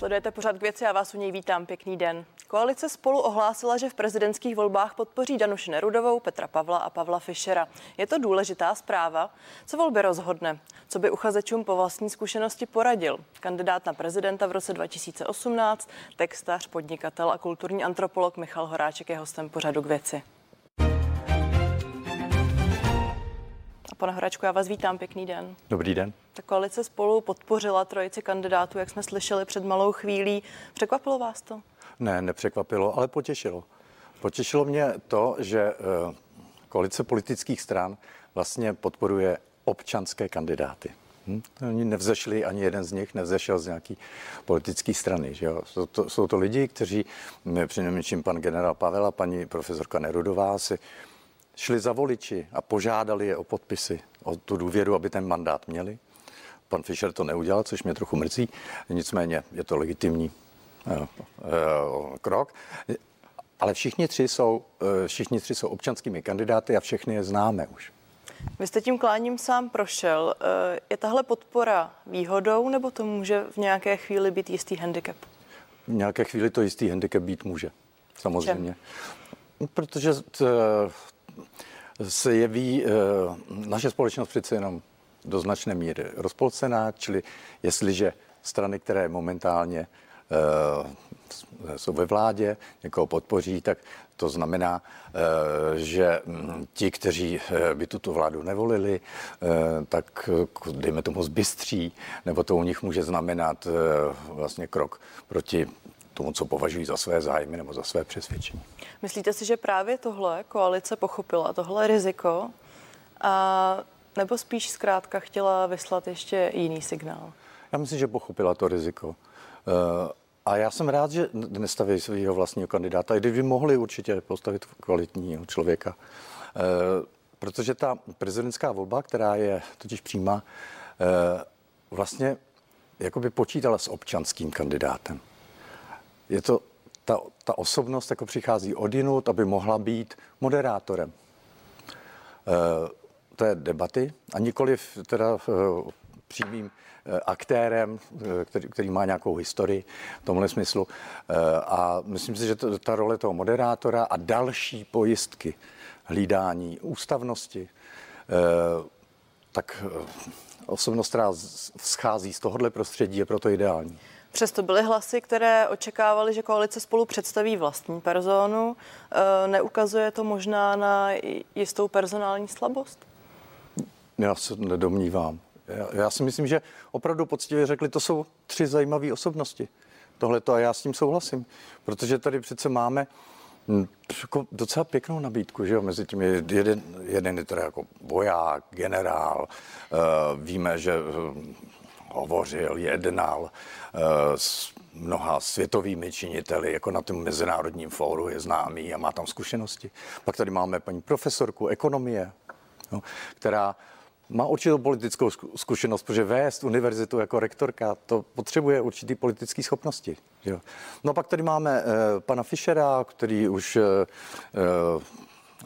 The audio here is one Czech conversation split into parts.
Sledujete pořád k věci a vás u něj vítám. Pěkný den. Koalice spolu ohlásila, že v prezidentských volbách podpoří Danuši Nerudovou, Petra Pavla a Pavla Fischera. Je to důležitá zpráva. Co volby rozhodne? Co by uchazečům po vlastní zkušenosti poradil? Kandidát na prezidenta v roce 2018, textař, podnikatel a kulturní antropolog Michal Horáček je hostem pořadu k věci. Pane Horačku, já vás vítám, pěkný den. Dobrý den. Ta koalice spolu podpořila trojici kandidátů, jak jsme slyšeli před malou chvílí. Překvapilo vás to? Ne, nepřekvapilo, ale potěšilo. Potěšilo mě to, že eh, koalice politických stran vlastně podporuje občanské kandidáty. Hm? Oni nevzešli, ani jeden z nich nevzešel z nějaký politické strany. Že jo? Jsou, to, jsou to lidi, kteří, přinejmenším pan generál Pavel a paní profesorka Nerudová, si šli za voliči a požádali je o podpisy, o tu důvěru, aby ten mandát měli. Pan Fischer to neudělal, což mě trochu mrzí, nicméně je to legitimní uh, uh, krok. Ale všichni tři, jsou, uh, všichni tři jsou občanskými kandidáty a všechny je známe už. Vy jste tím kláním sám prošel. Je tahle podpora výhodou, nebo to může v nějaké chvíli být jistý handicap? V nějaké chvíli to jistý handicap být může, samozřejmě. Čem? Protože t, se jeví eh, naše společnost přece jenom do značné míry rozpolcená, čili jestliže strany, které momentálně eh, jsou ve vládě, někoho podpoří, tak to znamená, eh, že hm, ti, kteří by tuto vládu nevolili, tak dejme tomu zbystří, nebo to u nich může znamenat vlastně krok proti tomu, co považují za své zájmy nebo za své přesvědčení. Myslíte si, že právě tohle koalice pochopila, tohle riziko, a nebo spíš zkrátka chtěla vyslat ještě jiný signál? Já myslím, že pochopila to riziko. Eh, a já jsem rád, že nestaví svého vlastního kandidáta, i kdyby mohli určitě postavit kvalitního člověka. Eh, protože ta prezidentská volba, která je totiž přímá, eh, vlastně jakoby počítala s občanským kandidátem je to, ta, ta osobnost jako přichází odinut, aby mohla být moderátorem e, té debaty a nikoliv teda e, přímým e, aktérem, který, který má nějakou historii v tomhle smyslu. A myslím si, že to, ta role toho moderátora a další pojistky hlídání ústavnosti, tak osobnost, která schází z tohohle prostředí, je proto ideální. Přesto byly hlasy, které očekávaly, že koalice spolu představí vlastní personu. E, neukazuje to možná na jistou personální slabost? Já se nedomnívám. Já, já si myslím, že opravdu poctivě řekli, to jsou tři zajímavé osobnosti. Tohle to a já s tím souhlasím, protože tady přece máme hm, jako docela pěknou nabídku, že jo, mezi tím jeden, jeden je teda jako voják, generál, uh, víme, že uh, hovořil, jednal uh, s mnoha světovými činiteli, jako na tom mezinárodním fóru je známý a má tam zkušenosti. Pak tady máme paní profesorku ekonomie, no, která má určitou politickou zkušenost, protože vést univerzitu jako rektorka, to potřebuje určitý politické schopnosti. Jo. No pak tady máme uh, pana Fischera, který už uh,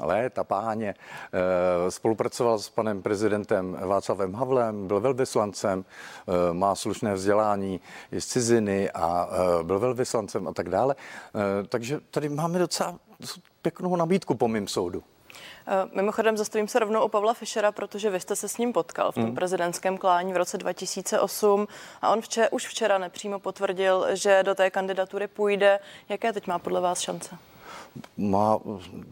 léta páně. Eh, spolupracoval s panem prezidentem Václavem Havlem, byl velvyslancem, eh, má slušné vzdělání z ciziny a eh, byl velvyslancem a tak dále. Takže tady máme docela pěknou nabídku po mým soudu. Mimochodem zastavím se rovnou o Pavla Fischera, protože vy jste se s ním potkal v tom hmm. prezidentském klání v roce 2008 a on včera, už včera nepřímo potvrdil, že do té kandidatury půjde. Jaké teď má podle vás šance? Má,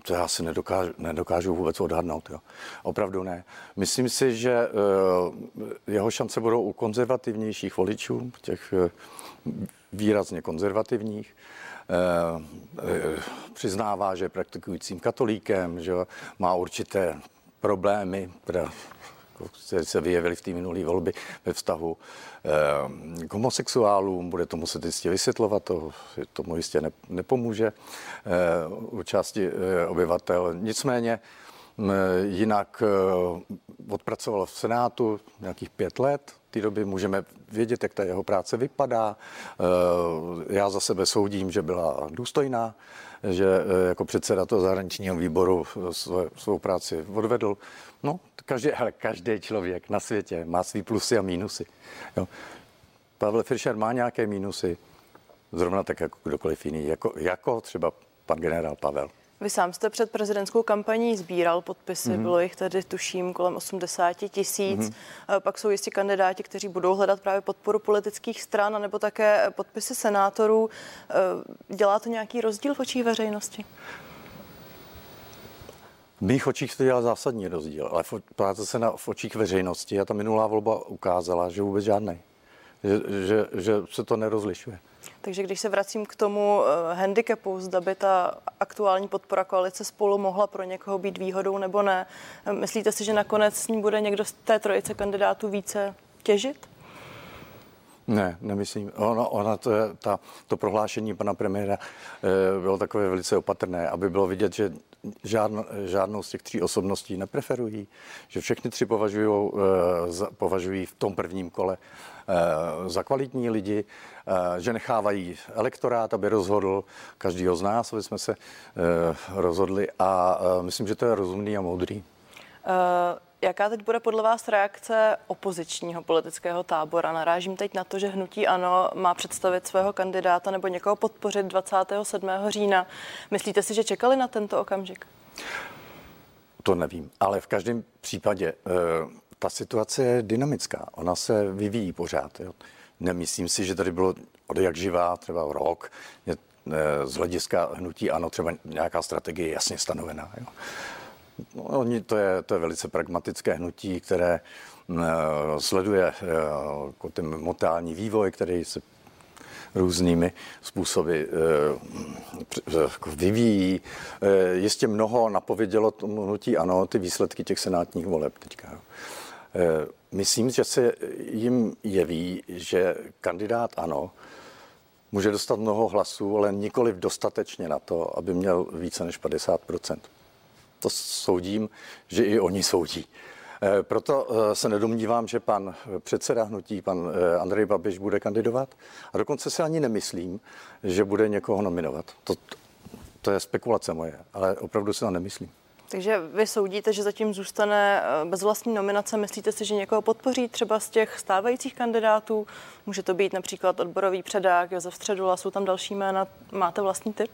to já si nedokážu, nedokážu vůbec odhadnout. Jo. Opravdu ne. Myslím si, že uh, jeho šance budou u konzervativnějších voličů, těch uh, výrazně konzervativních. Uh, přiznává, že je praktikujícím katolíkem, že má určité problémy, které se vyjevily v té minulé volby ve vztahu eh, k homosexuálům. Bude to muset jistě vysvětlovat, to tomu jistě nepomůže eh, u části eh, obyvatel. Nicméně jinak odpracoval v Senátu nějakých pět let. V té doby můžeme vědět, jak ta jeho práce vypadá. Já za sebe soudím, že byla důstojná že eh, jako předseda toho zahraničního výboru svou, svou práci odvedl. No, každý, hele, každý člověk na světě má svý plusy a mínusy. Jo. Pavel Fischer má nějaké mínusy, zrovna tak jako kdokoliv jiný, jako, jako třeba pan generál Pavel. Vy sám jste před prezidentskou kampaní sbíral podpisy, mm-hmm. bylo jich tedy tuším kolem 80 tisíc. Mm-hmm. Pak jsou jistě kandidáti, kteří budou hledat právě podporu politických stran, nebo také podpisy senátorů. Eh, dělá to nějaký rozdíl v očích veřejnosti? V mých očích to dělá zásadní rozdíl, ale ptáte se na, v očích veřejnosti a ta minulá volba ukázala, že vůbec žádný. Že, že, že se to nerozlišuje. Takže když se vracím k tomu uh, handicapu, zda by ta aktuální podpora koalice spolu mohla pro někoho být výhodou nebo ne, myslíte si, že nakonec s ní bude někdo z té trojice kandidátů více těžit? Ne, nemyslím. Ona, ona to, ta, to prohlášení pana premiéra e, bylo takové velice opatrné, aby bylo vidět, že žádno, žádnou z těch tří osobností nepreferují, že všechny tři považují, e, za, považují v tom prvním kole e, za kvalitní lidi, e, že nechávají elektorát, aby rozhodl. Každýho z nás, aby jsme se rozhodli. A myslím, že to je rozumný a moudrý. Uh... Jaká teď bude podle vás reakce opozičního politického tábora? Narážím teď na to, že hnutí ANO má představit svého kandidáta nebo někoho podpořit 27. října. Myslíte si, že čekali na tento okamžik? To nevím, ale v každém případě e, ta situace je dynamická. Ona se vyvíjí pořád. Jo. Nemyslím si, že tady bylo od jak živá, třeba rok, je, e, z hlediska hnutí ano, třeba nějaká strategie jasně stanovená. Jo. No, oni, to, je, to je velice pragmatické hnutí, které uh, sleduje uh, jako ten motální vývoj, který se různými způsoby uh, vyvíjí. Uh, jistě mnoho napovědělo tomu hnutí, ano, ty výsledky těch senátních voleb teďka. Myslím, že se jim jeví, že kandidát ano, může dostat mnoho hlasů, ale nikoli dostatečně na to, aby měl více než 50 to soudím, že i oni soudí. Eh, proto eh, se nedomnívám, že pan předseda hnutí, pan eh, Andrej Babiš, bude kandidovat. A dokonce se ani nemyslím, že bude někoho nominovat. To, to je spekulace moje, ale opravdu se to nemyslím. Takže vy soudíte, že zatím zůstane bez vlastní nominace. Myslíte si, že někoho podpoří třeba z těch stávajících kandidátů? Může to být například odborový předák Josef Středula, jsou tam další jména. Máte vlastní typ?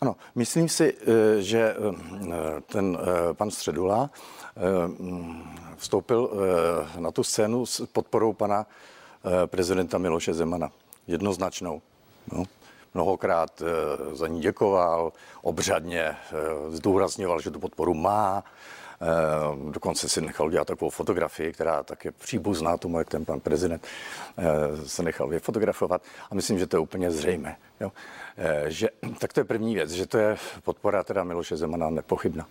Ano, myslím si, eh, že eh, ten eh, pan Středula vstoupil na tu scénu s podporou pana prezidenta Miloše Zemana. Jednoznačnou. No. Mnohokrát za ní děkoval, obřadně zdůrazňoval, že tu podporu má. Dokonce si nechal udělat takovou fotografii, která tak je příbuzná tomu, jak ten pan prezident se nechal vyfotografovat. A myslím, že to je úplně zřejmé. Jo? Eh, že, tak to je první věc, že to je podpora teda Miloše Zemana nepochybná.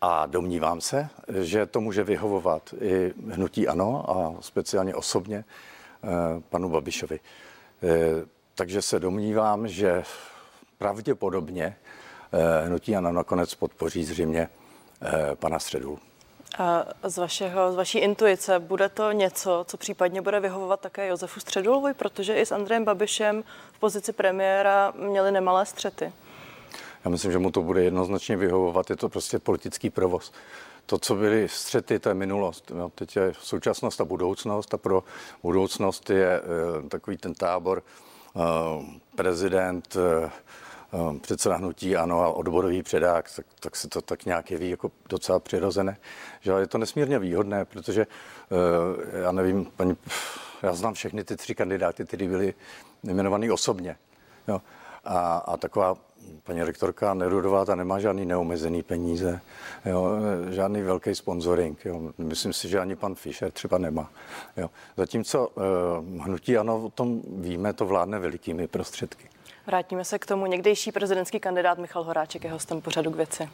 A domnívám se, že to může vyhovovat i hnutí ANO a speciálně osobně eh, panu Babišovi. Eh, takže se domnívám, že pravděpodobně hnutí ANO nakonec podpoří zřejmě pana Středulu. A z, vašeho, z vaší intuice bude to něco, co případně bude vyhovovat také Josefu Středulovi, protože i s Andrejem Babišem v pozici premiéra měli nemalé střety. Já myslím, že mu to bude jednoznačně vyhovovat. Je to prostě politický provoz. To, co byly střety, to je minulost. No, teď je současnost a budoucnost a pro budoucnost je e, takový ten tábor e, prezident, e, Ehm, předseda hnutí ano a odborový předák, tak, tak se to tak nějak jeví jako docela přirozené. Že je to nesmírně výhodné, protože eh, já nevím, paní, já znám všechny ty tři kandidáty, kteří byli jmenovaní osobně. Jo. A, a taková paní rektorka Nerudová, ta nemá žádný neomezený peníze, jo, žádný velký sponsoring. Jo. Myslím si, že ani pan Fischer třeba nemá. Jo. Zatímco uh, hnutí ano, o tom víme, to vládne velikými prostředky. Vrátíme se k tomu. Někdejší prezidentský kandidát Michal Horáček je hostem pořadu k věci.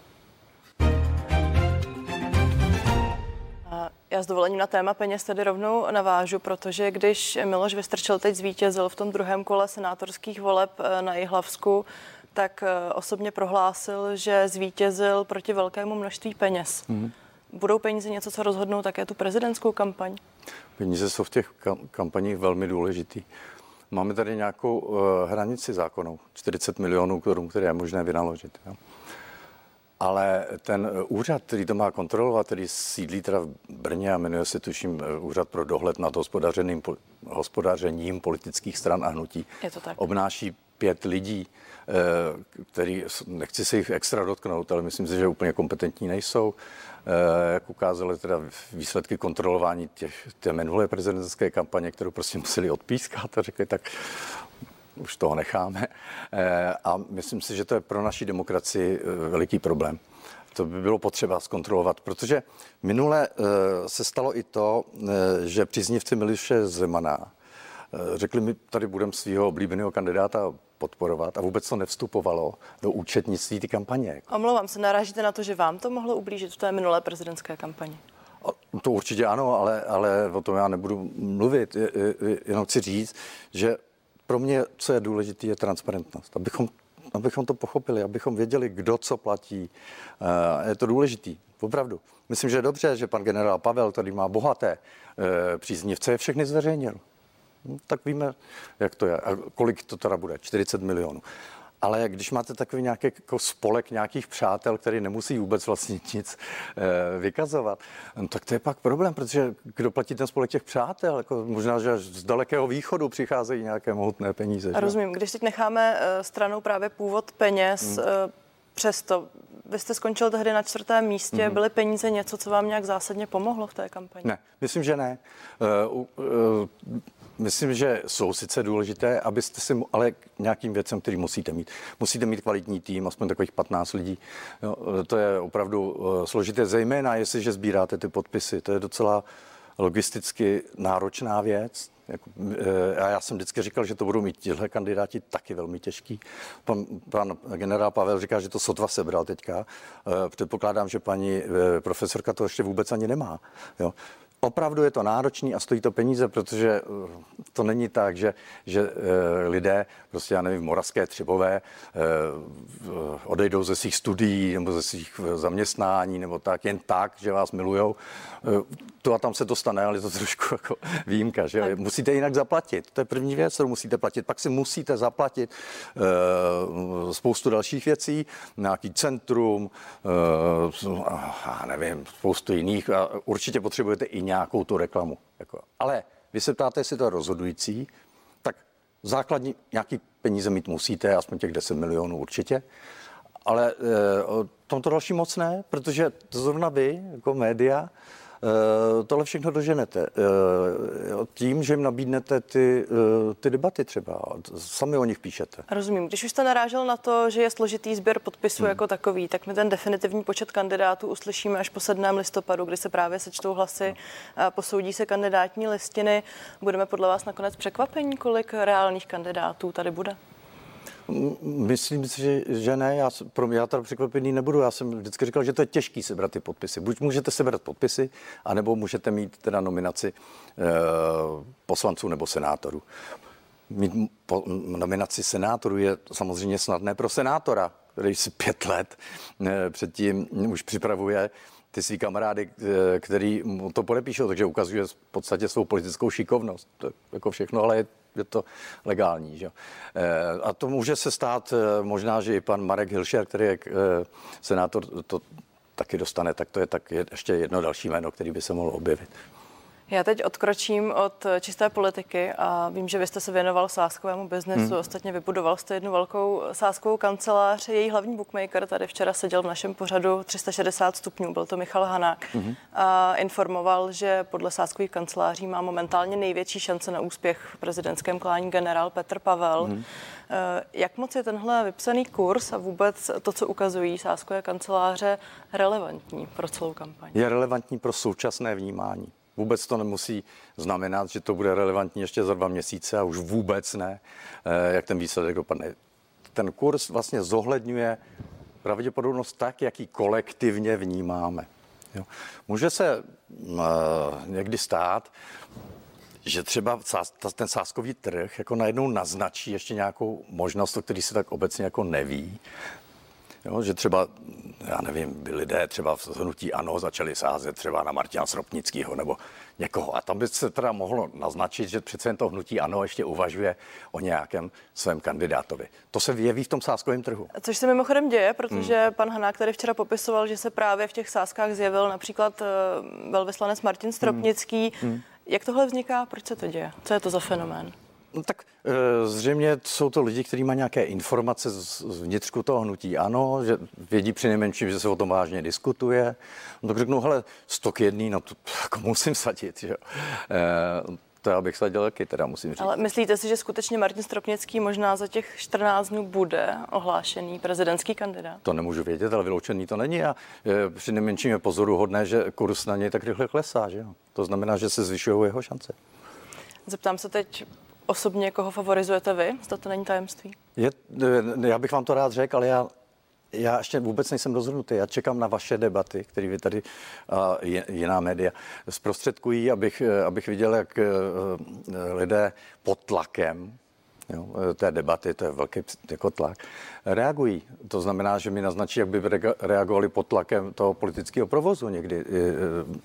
Já s dovolením na téma peněz tedy rovnou navážu, protože když Miloš Vystrčil teď zvítězil v tom druhém kole senátorských voleb eh, na Jihlavsku, tak eh, osobně prohlásil, že zvítězil proti velkému množství peněz. Mm. Budou peníze něco, co rozhodnou také tu prezidentskou kampaň? Peníze jsou v těch kampaních velmi důležitý. Máme tady nějakou uh, hranici zákonou, 40 milionů korun, které je možné vynaložit. Jo. ale ten úřad, který to má kontrolovat, který sídlí teda v Brně a jmenuje se tuším Úřad pro dohled nad hospodařením, hospodařením politických stran a hnutí, Je to tak. obnáší pět lidí, který, nechci se jich extra dotknout, ale myslím si, že úplně kompetentní nejsou. Jak ukázaly teda výsledky kontrolování těch, té minulé prezidentské kampaně, kterou prostě museli odpískat a řekli, tak už toho necháme. Eh, a myslím si, že to je pro naši demokracii eh, veliký problém. To by bylo potřeba zkontrolovat, protože minule eh, se stalo i to, že příznivci Miliše Zemana řekli, my tady budeme svého oblíbeného kandidáta podporovat a vůbec to nevstupovalo do účetnictví ty kampaně. Omlouvám se, narážíte na to, že vám to mohlo ublížit v té minulé prezidentské kampani? To určitě ano, ale, ale o tom já nebudu mluvit. Jenom chci říct, že pro mě, co je důležité, je transparentnost. Abychom, abychom to pochopili, abychom věděli, kdo co platí. Je to důležité, opravdu. Myslím, že je dobře, že pan generál Pavel, který má bohaté eh, příznivce, je všechny zveřejnil. No, tak víme, jak to je. A kolik to teda bude? 40 milionů. Ale když máte takový nějaký jako spolek nějakých přátel, který nemusí vůbec vlastně nic e, vykazovat, no, tak to je pak problém, protože kdo platí ten spolek těch přátel? Jako možná, že z dalekého východu přicházejí nějaké mohutné peníze. Že? Rozumím. Když teď necháme e, stranou právě původ peněz, hmm. Přesto vy jste skončil tehdy na čtvrtém místě. Mm-hmm. Byly peníze něco, co vám nějak zásadně pomohlo v té kampani? Ne, myslím, že ne. Uh, uh, myslím, že jsou sice důležité, abyste si, ale nějakým věcem, který musíte mít. Musíte mít kvalitní tým, aspoň takových 15 lidí. Jo, to je opravdu uh, složité, zejména jestliže sbíráte ty podpisy. To je docela logisticky náročná věc. Jako, eh, a já jsem vždycky říkal, že to budou mít tihle kandidáti taky velmi těžký. Pan, pan generál Pavel říká, že to sotva sebral teďka. Eh, předpokládám, že paní eh, profesorka to ještě vůbec ani nemá. Jo. Opravdu je to náročný a stojí to peníze, protože to není tak, že, že lidé, prostě já nevím, moravské třebové, odejdou ze svých studií nebo ze svých zaměstnání nebo tak, jen tak, že vás milujou tu a tam se to stane, ale je to trošku jako výjimka, že tak. musíte jinak zaplatit. To je první věc, kterou musíte platit. Pak si musíte zaplatit spoustu dalších věcí, nějaký centrum, já nevím, spoustu jiných a určitě potřebujete i nějakou tu reklamu. Jako. Ale vy se ptáte, jestli to je rozhodující, tak základní nějaký peníze mít musíte, aspoň těch 10 milionů určitě. Ale uh, tomto další moc ne, protože to zrovna vy, jako média, tohle všechno doženete. Eh, tím, že jim nabídnete ty, eh, ty debaty třeba, sami o nich píšete. Rozumím. Když už jste narážel na to, že je složitý sběr podpisů hmm. jako takový, tak my ten definitivní počet kandidátů uslyšíme až po 7. listopadu, kdy se právě sečtou hlasy, a posoudí se kandidátní listiny. Budeme podle vás nakonec překvapení, kolik reálných kandidátů tady bude? Myslím si, že, že ne. Já, pro mě já tady překvapený nebudu. Já jsem vždycky říkal, že to je těžký sebrat ty podpisy. Buď můžete sebrat podpisy, anebo můžete mít teda nominaci e, poslanců nebo senátorů. Mít po, nominaci senátorů je samozřejmě snadné pro senátora, který si pět let e, předtím už připravuje ty svý kamarády, eh, který mu to podepíšou, takže ukazuje v podstatě svou politickou šikovnost. To je jako všechno, ale je je to legální. Že? Eh, a to může se stát eh, možná, že i pan Marek Hilšer, který je senátor, to taky dostane, tak to je tak ještě jedno další jméno, který by se mohl objevit. Já teď odkročím od čisté politiky a vím, že vy jste se věnoval sáskovému biznesu, hmm. ostatně vybudoval jste jednu velkou sáskovou kancelář. Její hlavní bookmaker tady včera seděl v našem pořadu 360 stupňů, byl to Michal Hanák hmm. a informoval, že podle sáskových kanceláří má momentálně největší šance na úspěch v prezidentském klání generál Petr Pavel. Hmm. Jak moc je tenhle vypsaný kurz a vůbec to, co ukazují sáskové kanceláře, relevantní pro celou kampaň? Je relevantní pro současné vnímání. Vůbec to nemusí znamenat, že to bude relevantní ještě za dva měsíce a už vůbec ne, eh, jak ten výsledek dopadne. Ten kurz vlastně zohledňuje pravděpodobnost tak, jak ji kolektivně vnímáme. Jo. Může se uh, někdy stát, že třeba ten sáskový trh jako najednou naznačí ještě nějakou možnost, o který se tak obecně jako neví. Jo, že třeba já nevím, by lidé třeba v hnutí ANO začali sázet třeba na Martina Sropnického nebo někoho. A tam by se teda mohlo naznačit, že přece jen to hnutí ANO ještě uvažuje o nějakém svém kandidátovi. To se vyjeví v tom sáskovém trhu. Což se mimochodem děje, protože hmm. pan Hanák tady včera popisoval, že se právě v těch sázkách zjevil například uh, velvyslanec Martin Stropnický. Hmm. Hmm. Jak tohle vzniká? Proč se to děje? Co je to za fenomén? No tak e, zřejmě jsou to lidi, kteří mají nějaké informace z, z vnitřku toho hnutí. Ano, že vědí při nejmenším, že se o tom vážně diskutuje. No tak řeknu, hele, stok jedný, no to jako musím sadit, že e, to já bych sadil taky, teda musím říct. Ale myslíte si, že skutečně Martin Stropnický možná za těch 14 dnů bude ohlášený prezidentský kandidát? To nemůžu vědět, ale vyloučený to není a e, při nejmenším je pozoruhodné, že kurz na něj tak rychle klesá, že jo? To znamená, že se zvyšují jeho šance. Zeptám se teď osobně, koho favorizujete vy? Zda to není tajemství? Je, e, já bych vám to rád řekl, ale já já ještě vůbec nejsem rozhodnutý. Já čekám na vaše debaty, které vy tady a jiná média zprostředkují, abych, e, abych viděl, jak e, lidé pod tlakem jo, té debaty, to je velký jako tlak, reagují. To znamená, že mi naznačí, jak by reagovali pod tlakem toho politického provozu někdy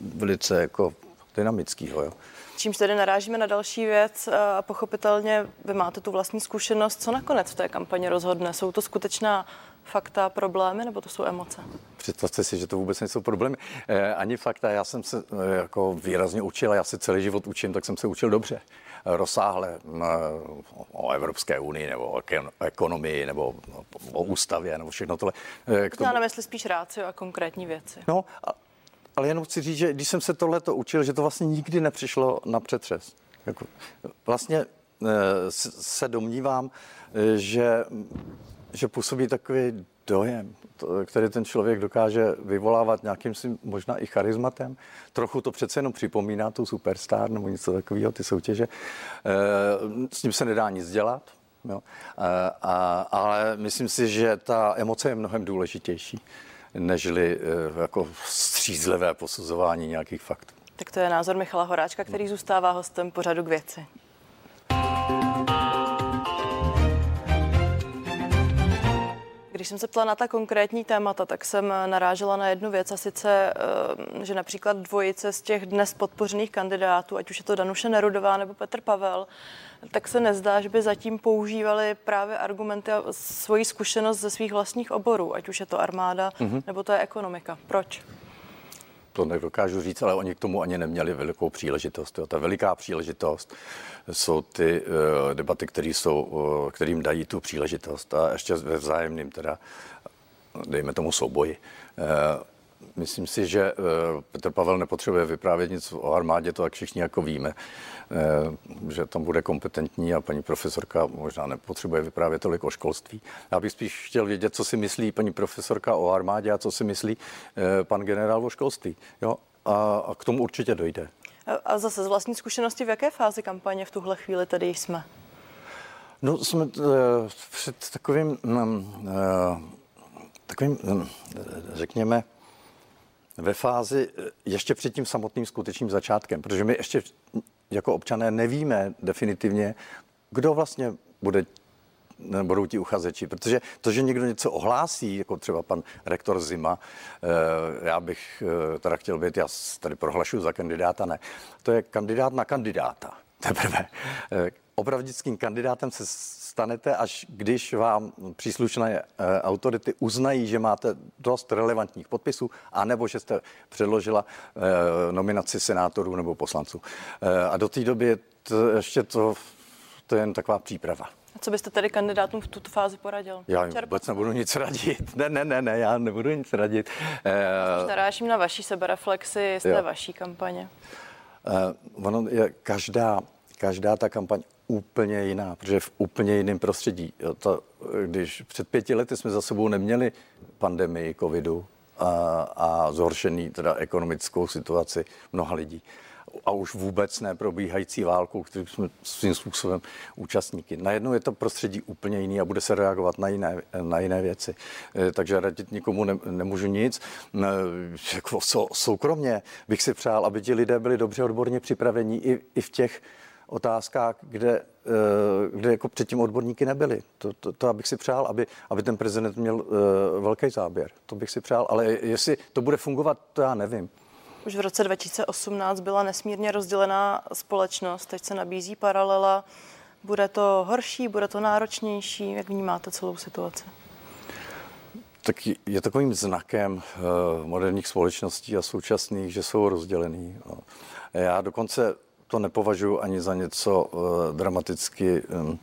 velice jako dynamického. Jo. Čímž tedy narážíme na další věc a pochopitelně vy máte tu vlastní zkušenost. Co nakonec v té kampani rozhodne? Jsou to skutečná fakta, problémy, nebo to jsou emoce? Představte si, že to vůbec nejsou problémy. Eh, ani fakta, já jsem se eh, jako výrazně učil, já se celý život učím, tak jsem se učil dobře. Rozsáhle eh, o Evropské unii, nebo o ekonomii, nebo o ústavě, nebo všechno tohle. Eh, k tomu... Já nemyslím spíš rácio a konkrétní věci. No, a ale jenom chci říct, že když jsem se tohleto učil, že to vlastně nikdy nepřišlo na přetřes. Jako, vlastně eh, se domnívám, eh, že, že působí takový dojem, který ten člověk dokáže vyvolávat nějakým svým možná i charizmatem. Trochu to přece jenom připomíná tu superstar nebo něco takového, ty soutěže. Eh, s ním se nedá nic dělat, jo. A, ale myslím si, že ta emoce je mnohem důležitější nežli eh, jako střízlivé posuzování nějakých faktů. Tak to je názor Michala Horáčka, který zůstává hostem pořadu k věci. Když jsem se ptala na ta konkrétní témata, tak jsem narážela na jednu věc a sice, eh, že například dvojice z těch dnes podpořených kandidátů, ať už je to Danuše Nerudová nebo Petr Pavel, tak se nezdá, že by zatím používali právě argumenty a svoji zkušenost ze svých vlastních oborů, ať už je to armáda mm-hmm. nebo to je ekonomika. Proč? to nedokážu říct, ale oni k tomu ani neměli velikou příležitost. Jo. Ta veliká příležitost jsou ty uh, debaty, které jsou, uh, kterým dají tu příležitost a ještě ve vzájemným teda, dejme tomu souboji. Uh, Myslím si, že Petr Pavel nepotřebuje vyprávět nic o armádě, to tak všichni jako víme, že tam bude kompetentní a paní profesorka možná nepotřebuje vyprávět tolik o školství. Já bych spíš chtěl vědět, co si myslí paní profesorka o armádě a co si myslí pan generál o školství. Jo? A, a k tomu určitě dojde. A zase z vlastní zkušenosti, v jaké fázi kampaně v tuhle chvíli tady jsme? No, jsme před takovým, um, takovým, um, řekněme, ve fázi eh, ještě před tím samotným skutečným začátkem, protože my ještě jako občané nevíme definitivně, kdo vlastně bude budou ti uchazeči, protože to, že někdo něco ohlásí, jako třeba pan rektor Zima, eh, já bych eh, teda chtěl být, já tady prohlašuji za kandidáta, ne, to je kandidát na kandidáta, teprve. Opravdickým kandidátem se stanete, až když vám příslušné eh, autority uznají, že máte dost relevantních podpisů, anebo že jste předložila eh, nominaci senátorů nebo poslanců. Eh, a do té doby je to, ještě to, to je jen taková příprava. A co byste tedy kandidátům v tuto fázi poradil? Já jim vůbec nebudu nic radit. Ne, ne, ne, ne, já nebudu nic radit. Když narážím na vaší sebereflexi z té jo. vaší kampaně. Uh, ono je každá, každá ta kampaň úplně jiná, protože v úplně jiném prostředí. To, když před pěti lety jsme za sebou neměli pandemii covidu a, a zhoršený teda ekonomickou situaci mnoha lidí a už vůbec neprobíhající válku, který jsme svým způsobem účastníky. Najednou je to prostředí úplně jiný a bude se reagovat na jiné, na jiné věci. E, takže radit nikomu ne, nemůžu nic. E, jako soukromně bych si přál, aby ti lidé byli dobře odborně připravení i, i v těch otázkách, kde, eh, kde jako předtím odborníky nebyli. To, to, to abych si přál, aby, aby ten prezident měl uh, velký záběr. To bych si přál, ale jestli to bude fungovat, to já nevím. Už v roce 2018 byla nesmírně rozdělená společnost, teď se nabízí paralela. Bude to horší, bude to náročnější? Jak vnímáte celou situaci? Tak je takovým znakem uh, moderních společností a současných, že jsou rozdělený. No. Já dokonce to nepovažuji ani za něco uh, dramaticky, um,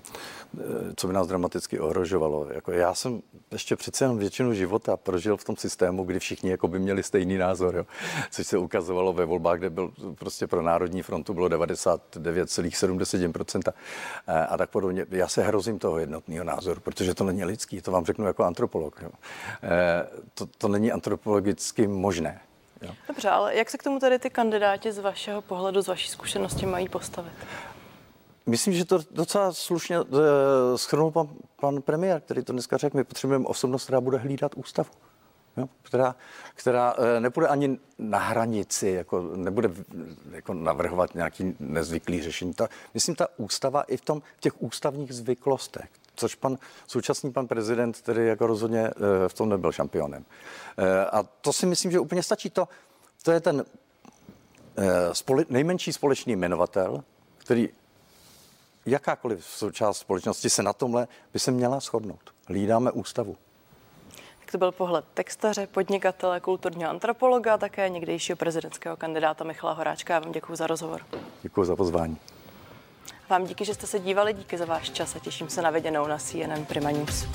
co by nás dramaticky ohrožovalo. Jako já jsem ještě přece jenom většinu života prožil v tom systému, kdy všichni jako by měli stejný názor, jo. což se ukazovalo ve volbách, kde byl prostě pro Národní frontu bylo 99,7% a tak podobně. Já se hrozím toho jednotného názoru, protože to není lidský, to vám řeknu jako antropolog. Jo. To, to není antropologicky možné. Jo. Dobře, ale jak se k tomu tady ty kandidáti z vašeho pohledu, z vaší zkušenosti mají postavit? Myslím, že to docela slušně uh, schrnul pan, pan premiér, který to dneska řekl. My potřebujeme osobnost, která bude hlídat ústavu. Jo, která, která uh, nepůjde ani na hranici, jako nebude jako navrhovat nějaký nezvyklý řešení. Ta, myslím, ta ústava i v, tom, v těch ústavních zvyklostech, což pan současný pan prezident, který jako rozhodně uh, v tom nebyl šampionem. Uh, a to si myslím, že úplně stačí. To, to je ten uh, spole, nejmenší společný jmenovatel, který jakákoliv součást společnosti se na tomhle by se měla shodnout. Hlídáme ústavu. Tak to byl pohled textaře, podnikatele, kulturního antropologa, také někdejšího prezidentského kandidáta Michala Horáčka. Já vám děkuji za rozhovor. Děkuji za pozvání. Vám díky, že jste se dívali, díky za váš čas a těším se na viděnou na CNN Prima News.